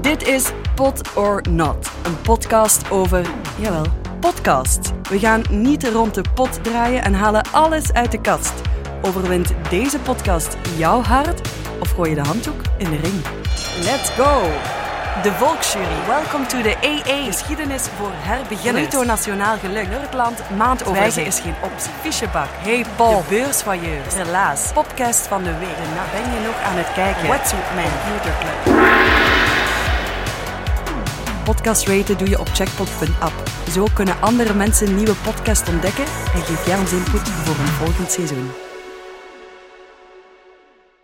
Dit is Pot or Not, een podcast over, jawel, podcast. We gaan niet rond de pot draaien en halen alles uit de kast. Overwint deze podcast jouw hart of gooi je de handdoek in de ring? Let's go! De Volksjury, welcome to the AA. Geschiedenis voor herbeginners. Bruto Nationaal Geluk, Nerdland, Maandoverzicht. Is geen optie. Fichebak, Hey Paul, De Beursvoyeurs, Relaas, Popcast van de Week. Nou, ben je nog aan het kijken? Wetsuit Man, Computer Club. Podcast raten doe je op checkpot.app. Zo kunnen andere mensen nieuwe podcast ontdekken en geef jij ons input voor een volgend seizoen.